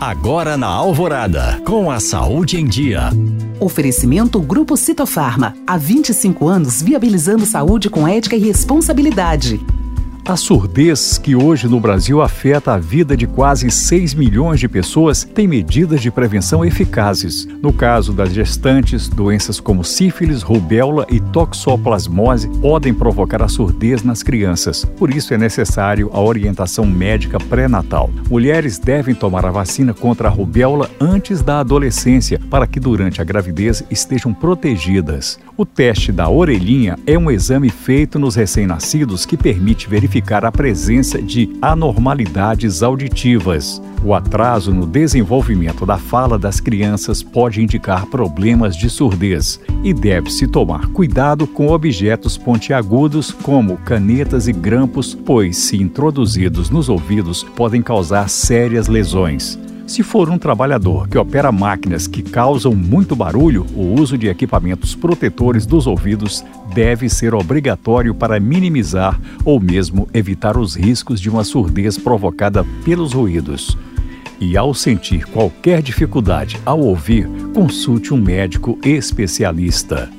Agora na Alvorada, com a saúde em dia. Oferecimento Grupo Citofarma. Há 25 anos viabilizando saúde com ética e responsabilidade. A surdez, que hoje no Brasil afeta a vida de quase 6 milhões de pessoas, tem medidas de prevenção eficazes. No caso das gestantes, doenças como sífilis, rubéola e toxoplasmose podem provocar a surdez nas crianças. Por isso é necessário a orientação médica pré-natal. Mulheres devem tomar a vacina contra a rubéola antes da adolescência, para que durante a gravidez estejam protegidas. O teste da orelhinha é um exame feito nos recém-nascidos que permite verificar a presença de anormalidades auditivas. O atraso no desenvolvimento da fala das crianças pode indicar problemas de surdez e deve-se tomar cuidado com objetos pontiagudos como canetas e grampos, pois, se introduzidos nos ouvidos, podem causar sérias lesões. Se for um trabalhador que opera máquinas que causam muito barulho, o uso de equipamentos protetores dos ouvidos deve ser obrigatório para minimizar ou mesmo evitar os riscos de uma surdez provocada pelos ruídos. E ao sentir qualquer dificuldade ao ouvir, consulte um médico especialista.